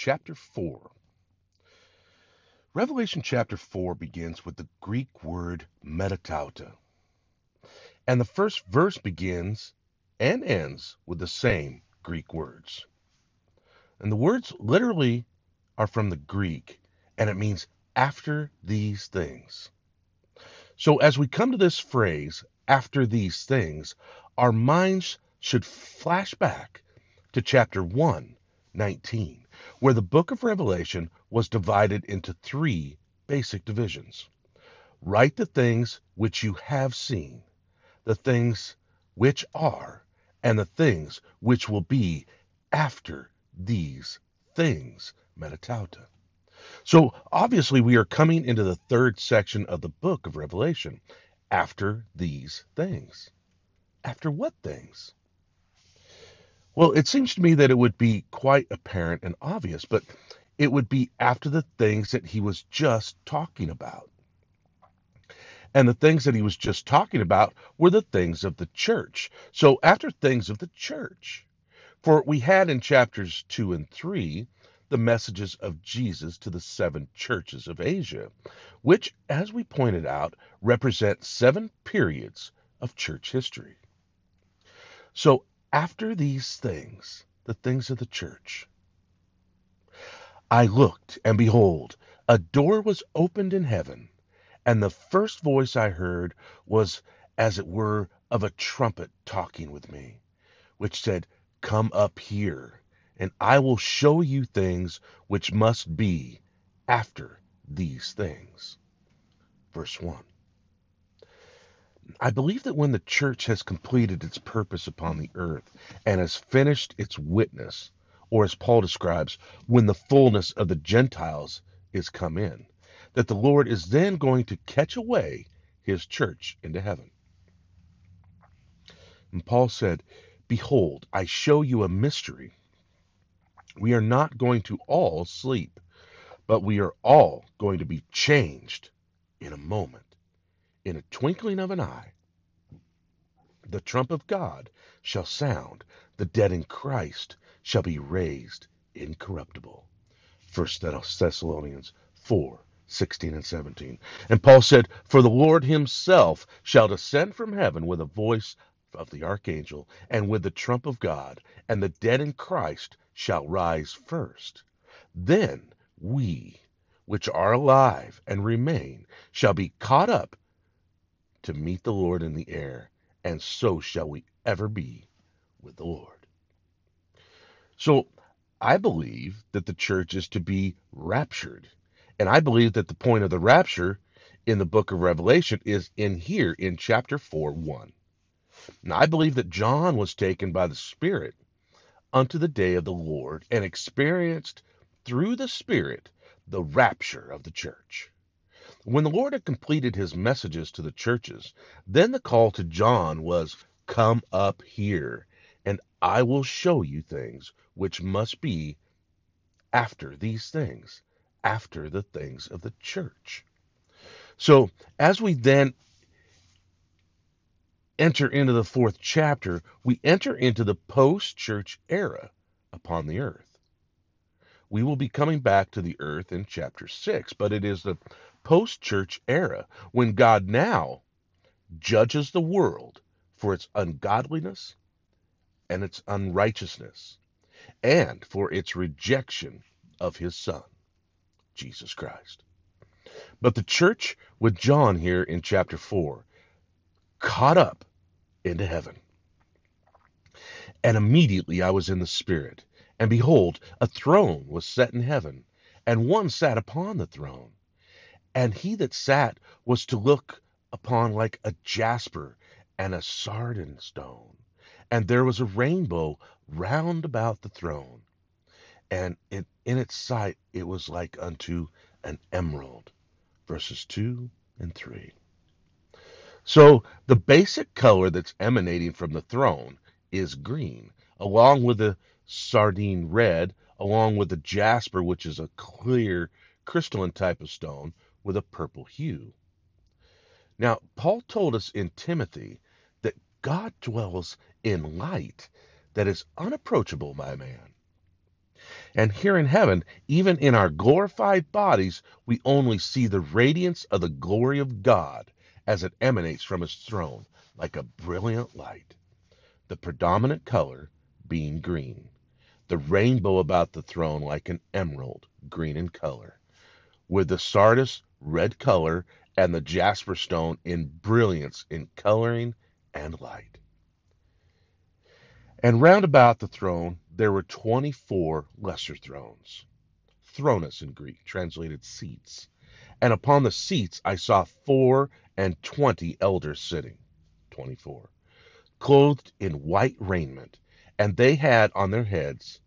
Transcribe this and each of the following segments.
Chapter 4. Revelation chapter 4 begins with the Greek word metatauta. And the first verse begins and ends with the same Greek words. And the words literally are from the Greek, and it means after these things. So as we come to this phrase, after these things, our minds should flash back to chapter 1, 19, where the book of Revelation was divided into three basic divisions. Write the things which you have seen, the things which are, and the things which will be after these things, metatauta. So obviously we are coming into the third section of the book of Revelation, after these things. After what things? Well, it seems to me that it would be quite apparent and obvious, but it would be after the things that he was just talking about. And the things that he was just talking about were the things of the church. So after things of the church, for we had in chapters 2 and 3 the messages of Jesus to the seven churches of Asia, which, as we pointed out, represent seven periods of church history. So after these things, the things of the church, I looked, and behold, a door was opened in heaven, and the first voice I heard was as it were of a trumpet talking with me, which said, Come up here, and I will show you things which must be after these things. Verse 1. I believe that when the church has completed its purpose upon the earth and has finished its witness, or as Paul describes, when the fullness of the Gentiles is come in, that the Lord is then going to catch away his church into heaven. And Paul said, Behold, I show you a mystery. We are not going to all sleep, but we are all going to be changed in a moment, in a twinkling of an eye. The trump of God shall sound, the dead in Christ shall be raised incorruptible. 1 Thessalonians 4 16 and 17. And Paul said, For the Lord himself shall descend from heaven with a voice of the archangel, and with the trump of God, and the dead in Christ shall rise first. Then we, which are alive and remain, shall be caught up to meet the Lord in the air, and so shall we ever be with the Lord. So I believe that the church is to be raptured. And I believe that the point of the rapture in the book of Revelation is in here in chapter 4 1. Now, I believe that John was taken by the Spirit unto the day of the Lord and experienced through the Spirit the rapture of the church. When the Lord had completed his messages to the churches, then the call to John was, Come up here, and I will show you things which must be after these things, after the things of the church. So, as we then enter into the fourth chapter, we enter into the post church era upon the earth. We will be coming back to the earth in chapter 6, but it is the post church era when God now judges the world for its ungodliness and its unrighteousness and for its rejection of his Son, Jesus Christ. But the church with John here in chapter 4 caught up into heaven. And immediately I was in the Spirit, and behold, a throne was set in heaven, and one sat upon the throne. And he that sat was to look upon like a jasper and a sardine stone. And there was a rainbow round about the throne. And in, in its sight it was like unto an emerald. Verses 2 and 3. So the basic color that's emanating from the throne is green, along with the sardine red, along with the jasper, which is a clear crystalline type of stone with a purple hue. Now, Paul told us in Timothy that God dwells in light that is unapproachable by man. And here in heaven, even in our glorified bodies, we only see the radiance of the glory of God as it emanates from his throne like a brilliant light, the predominant color being green, the rainbow about the throne like an emerald, green in color, with the sardius red color and the jasper stone in brilliance in coloring and light. And round about the throne there were twenty four lesser thrones, thrones in Greek, translated seats. And upon the seats I saw four and twenty elders sitting, 24, clothed in white raiment, and they had on their heads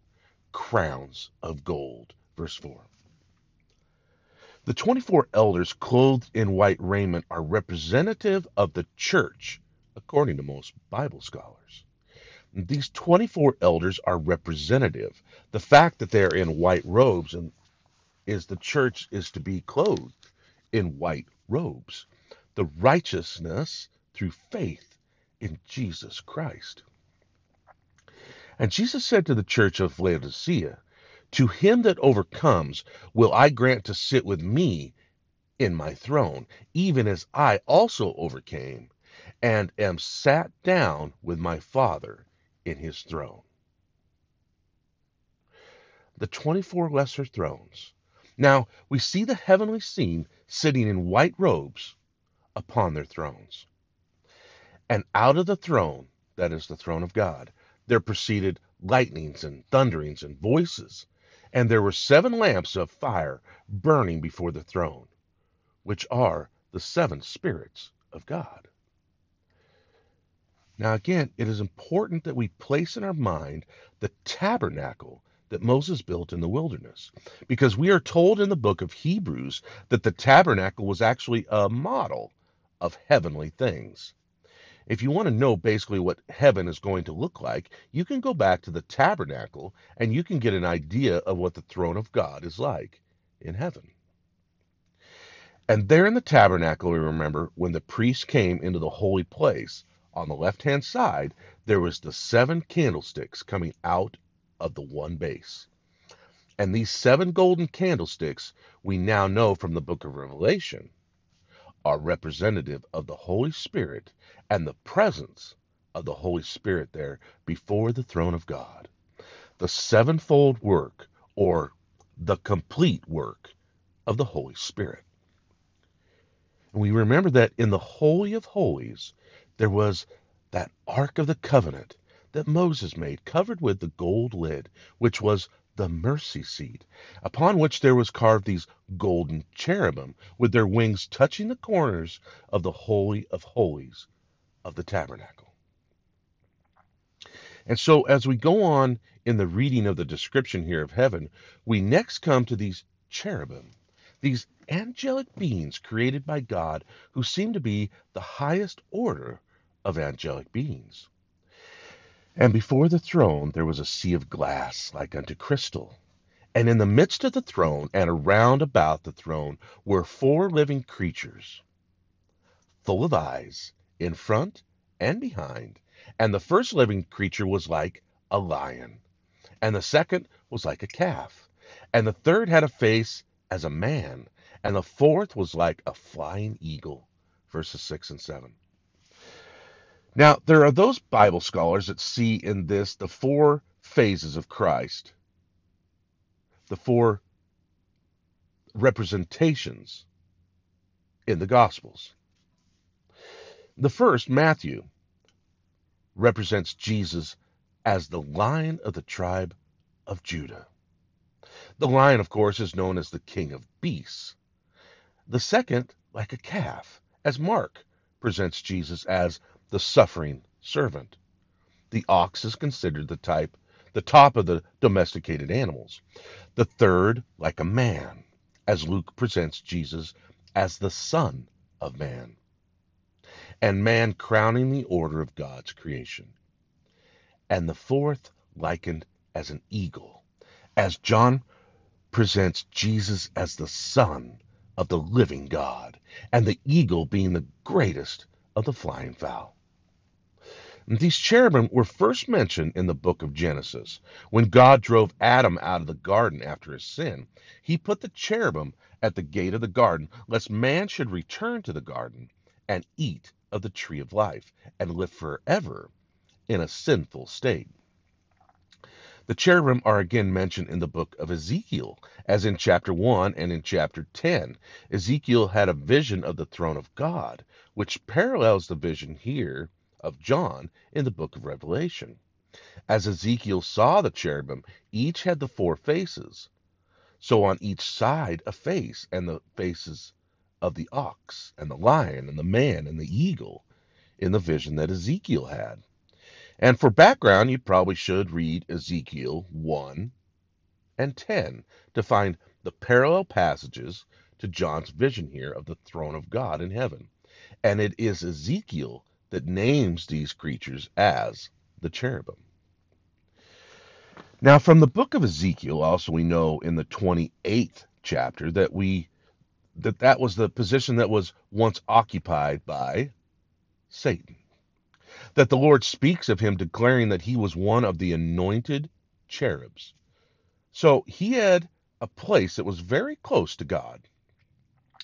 crowns of gold. Verse 4. The 24 elders clothed in white raiment are representative of the church, according to most Bible scholars. These 24 elders are representative. The fact that they're in white robes and is the church is to be clothed in white robes. The righteousness through faith in Jesus Christ. And Jesus said to the church of Laodicea, To him that overcomes will I grant to sit with me in my throne, even as I also overcame and am sat down with my Father in his throne. The 24 lesser thrones. Now we see the heavenly scene sitting in white robes upon their thrones. And out of the throne, that is the throne of God, there proceeded lightnings and thunderings and voices. And there were seven lamps of fire burning before the throne, which are the seven spirits of God. Now, again, it is important that we place in our mind the tabernacle that Moses built in the wilderness, because we are told in the book of Hebrews that the tabernacle was actually a model of heavenly things. If you want to know basically what heaven is going to look like, you can go back to the tabernacle and you can get an idea of what the throne of God is like in heaven. And there in the tabernacle, we remember, when the priest came into the holy place, on the left hand side, there was the seven candlesticks coming out of the one base. And these seven golden candlesticks, we now know from the book of Revelation, are representative of the Holy Spirit and the presence of the Holy Spirit there before the throne of God. The sevenfold work, or the complete work of the Holy Spirit. And we remember that in the Holy of Holies, there was that Ark of the Covenant that Moses made, covered with the gold lid, which was the mercy seat, upon which there was carved these golden cherubim, with their wings touching the corners of the Holy of Holies of the tabernacle. And so, as we go on in the reading of the description here of heaven, we next come to these cherubim, these angelic beings created by God who seem to be the highest order of angelic beings. And before the throne there was a sea of glass like unto crystal. And in the midst of the throne and around about the throne were four living creatures, full of eyes, in front and behind. And the first living creature was like a lion, and the second was like a calf, and the third had a face as a man, and the fourth was like a flying eagle. Verses 6 and 7. Now, there are those Bible scholars that see in this the four phases of Christ, the four representations in the Gospels. The first, Matthew, represents Jesus as the lion of the tribe of Judah. The lion, of course, is known as the king of beasts. The second, like a calf, as Mark presents Jesus as the suffering servant. The ox is considered the type, the top of the domesticated animals. The third, like a man, as Luke presents Jesus as the Son of Man, and man crowning the order of God's creation. And the fourth, likened as an eagle, as John presents Jesus as the Son of the living God, and the eagle being the greatest of the flying fowl. These cherubim were first mentioned in the book of Genesis. When God drove Adam out of the garden after his sin, he put the cherubim at the gate of the garden, lest man should return to the garden and eat of the tree of life and live forever in a sinful state. The cherubim are again mentioned in the book of Ezekiel, as in chapter 1 and in chapter 10. Ezekiel had a vision of the throne of God, which parallels the vision here of John in the book of Revelation. As Ezekiel saw the cherubim, each had the four faces. So on each side a face, and the faces of the ox, and the lion, and the man, and the eagle in the vision that Ezekiel had. And for background, you probably should read Ezekiel 1 and 10 to find the parallel passages to John's vision here of the throne of God in heaven. And it is Ezekiel that names these creatures as the cherubim. Now, from the book of Ezekiel, also we know in the 28th chapter that we that that was the position that was once occupied by Satan. That the Lord speaks of him declaring that he was one of the anointed cherubs. So he had a place that was very close to God.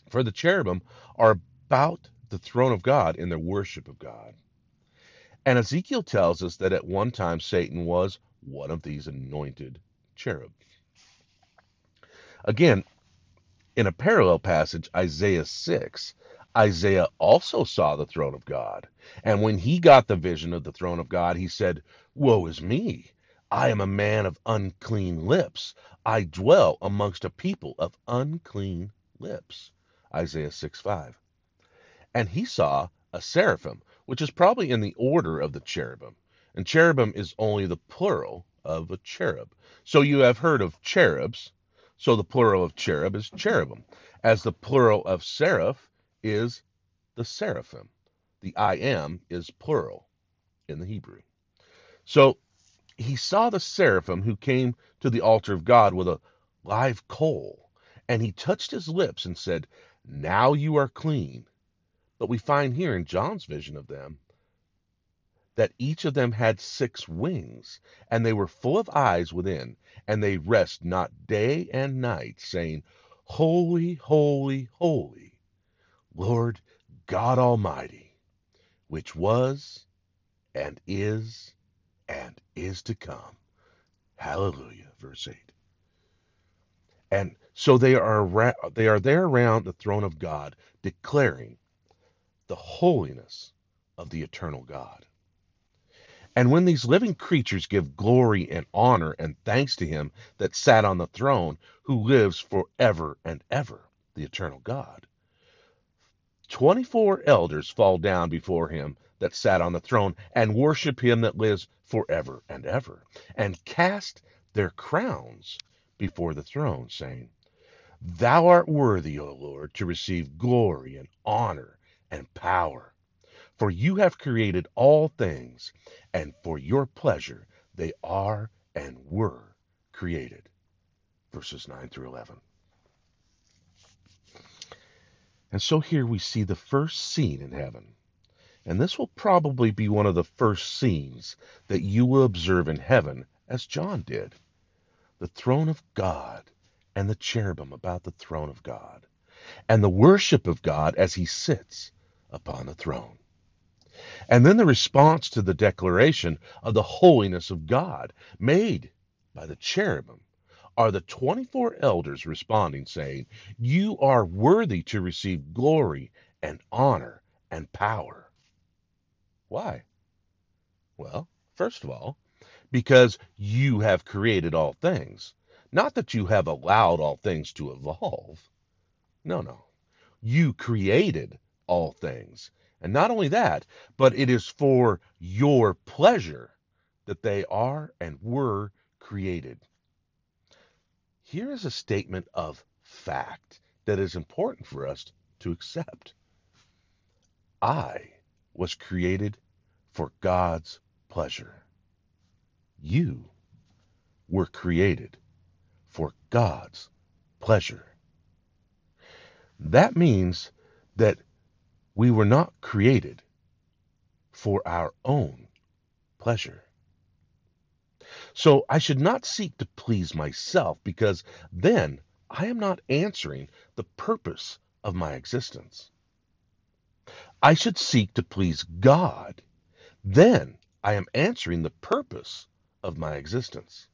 For the cherubim are about the throne of God in their worship of God. And Ezekiel tells us that at one time Satan was one of these anointed cherubs. Again, in a parallel passage, Isaiah 6, Isaiah also saw the throne of God. And when he got the vision of the throne of God, he said, Woe is me! I am a man of unclean lips. I dwell amongst a people of unclean lips. Isaiah 6 5 and he saw a seraphim, which is probably in the order of the cherubim. And cherubim is only the plural of a cherub. So you have heard of cherubs, so the plural of cherub is cherubim, as the plural of seraph is the seraphim. The I am is plural in the Hebrew. So he saw the seraphim who came to the altar of God with a live coal, and he touched his lips and said, Now you are clean but we find here in John's vision of them that each of them had six wings, and they were full of eyes within, and they rest not day and night, saying, Holy, holy, holy, Lord God Almighty, which was, and is, and is to come. Hallelujah. Verse 8. And so they are, they are there around the throne of God, declaring the holiness of the eternal God. And when these living creatures give glory and honor and thanks to him that sat on the throne, who lives forever and ever, the eternal God, 24 elders fall down before him that sat on the throne and worship him that lives forever and ever, and cast their crowns before the throne, saying, Thou art worthy, O Lord, to receive glory and honor and power. For you have created all things, and for your pleasure they are and were created. Verses 9 through 11. And so here we see the first scene in heaven. And this will probably be one of the first scenes that you will observe in heaven, as John did. The throne of God and the cherubim about the throne of God, and the worship of God as he sits upon the throne. And then the response to the declaration of the holiness of God made by the cherubim are the 24 elders responding, saying, You are worthy to receive glory and honor and power. Why? Well, first of all, because you have created all things. Not that you have allowed all things to evolve. No, no. You created all things. And not only that, but it is for your pleasure that they are and were created. Here is a statement of fact that is important for us to accept. I was created for God's pleasure. You were created for God's pleasure. That means that we were not created for our own pleasure. So I should not seek to please myself because then I am not answering the purpose of my existence. I should seek to please God. Then I am answering the purpose of my existence.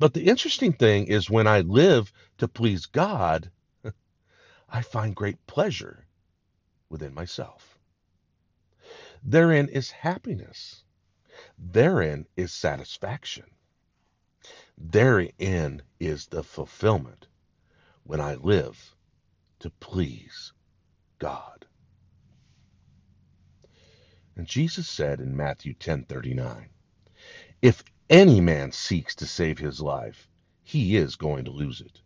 But the interesting thing is when I live to please God, I find great pleasure within myself. Therein is happiness. Therein is satisfaction. Therein is the fulfillment when I live to please God. And Jesus said in Matthew 10:39, "If any man seeks to save his life, he is going to lose it.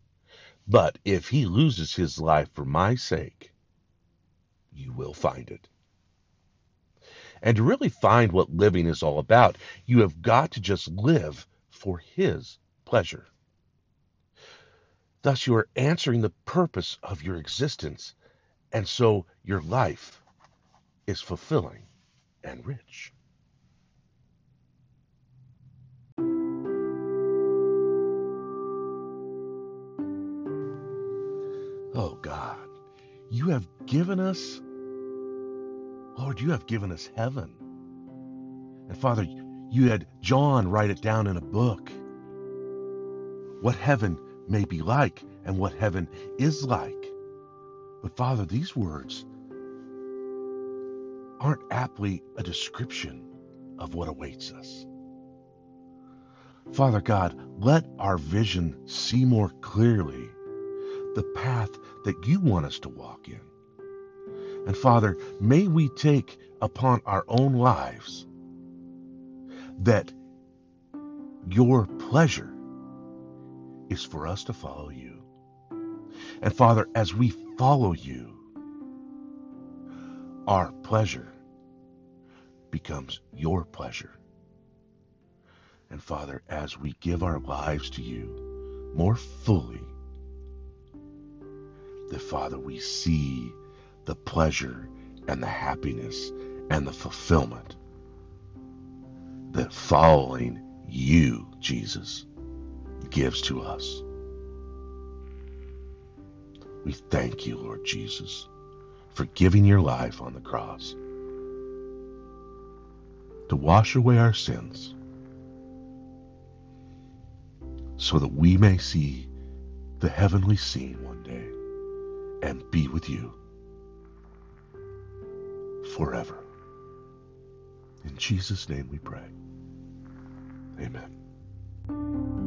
But if he loses his life for my sake, you will find it." And to really find what living is all about, you have got to just live for His pleasure. Thus, you are answering the purpose of your existence, and so your life is fulfilling and rich. You have given us Lord, you have given us heaven. And Father, you had John write it down in a book. What heaven may be like and what heaven is like. But Father, these words aren't aptly a description of what awaits us. Father God, let our vision see more clearly the path that you want us to walk in. And Father, may we take upon our own lives that your pleasure is for us to follow you. And Father, as we follow you, our pleasure becomes your pleasure. And Father, as we give our lives to you more fully, that Father, we see the pleasure and the happiness and the fulfillment that following you, Jesus, gives to us. We thank you, Lord Jesus, for giving your life on the cross to wash away our sins so that we may see the heavenly scene one day and be with you forever. In Jesus' name we pray. Amen.